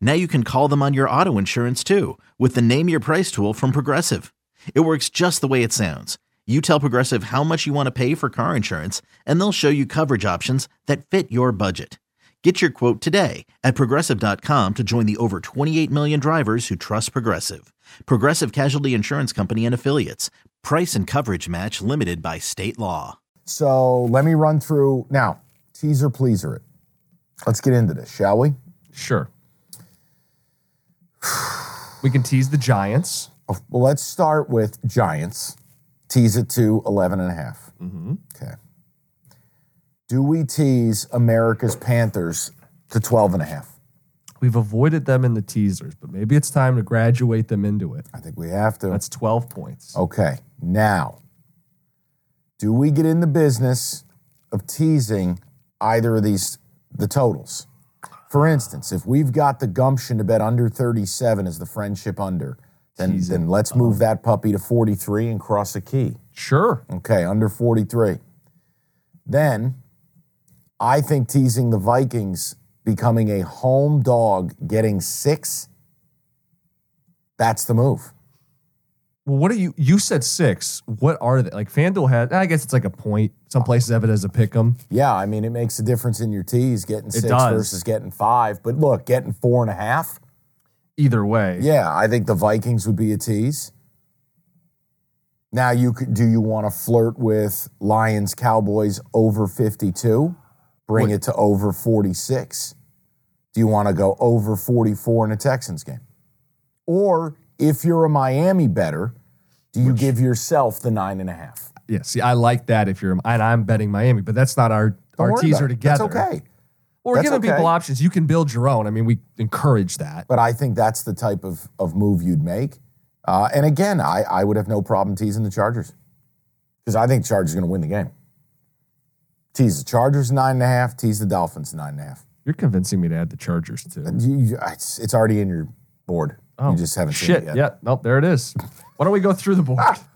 Now you can call them on your auto insurance too with the Name Your Price tool from Progressive. It works just the way it sounds. You tell Progressive how much you want to pay for car insurance, and they'll show you coverage options that fit your budget. Get your quote today at progressive.com to join the over 28 million drivers who trust Progressive. Progressive Casualty Insurance Company and Affiliates. Price and coverage match limited by state law. So let me run through now. Teaser pleaser it. Let's get into this, shall we? Sure. We can tease the Giants. Oh, Well, let's start with Giants. Tease it to 11 and a half. Mm-hmm. Okay. Do we tease America's Panthers to 12 and a half? We've avoided them in the teasers, but maybe it's time to graduate them into it. I think we have to. That's 12 points. Okay. Now, do we get in the business of teasing either of these, the totals? For instance, if we've got the gumption to bet under 37 as the friendship under, then, then let's uh-huh. move that puppy to 43 and cross a key. Sure. Okay, under 43. Then I think teasing the Vikings becoming a home dog getting six, that's the move. Well, what are you? You said six. What are they? Like FanDuel had, I guess it's like a point. Some places have it as a pick 'em. Yeah, I mean, it makes a difference in your tees getting six does. versus getting five. But look, getting four and a half, Either way. yeah, I think the Vikings would be a tease. Now, you could do you want to flirt with Lions Cowboys over 52? Bring it to over 46. Do you want to go over 44 in a Texans game? Or if you're a Miami bettor, do you give yourself the nine and a half? Yeah. See, I like that if you're, and I'm betting Miami, but that's not our, Don't our teaser together. That's okay. Well, we're That's giving okay. people options. You can build your own. I mean, we encourage that. But I think that's the type of, of move you'd make. Uh, and again, I, I would have no problem teasing the Chargers because I think Chargers are going to win the game. Tease the Chargers nine and a half, tease the Dolphins nine and a half. You're convincing me to add the Chargers too. You- it's, it's already in your board. Oh, you just haven't seen shit. it yet. Yeah. Nope. There it is. Why don't we go through the board?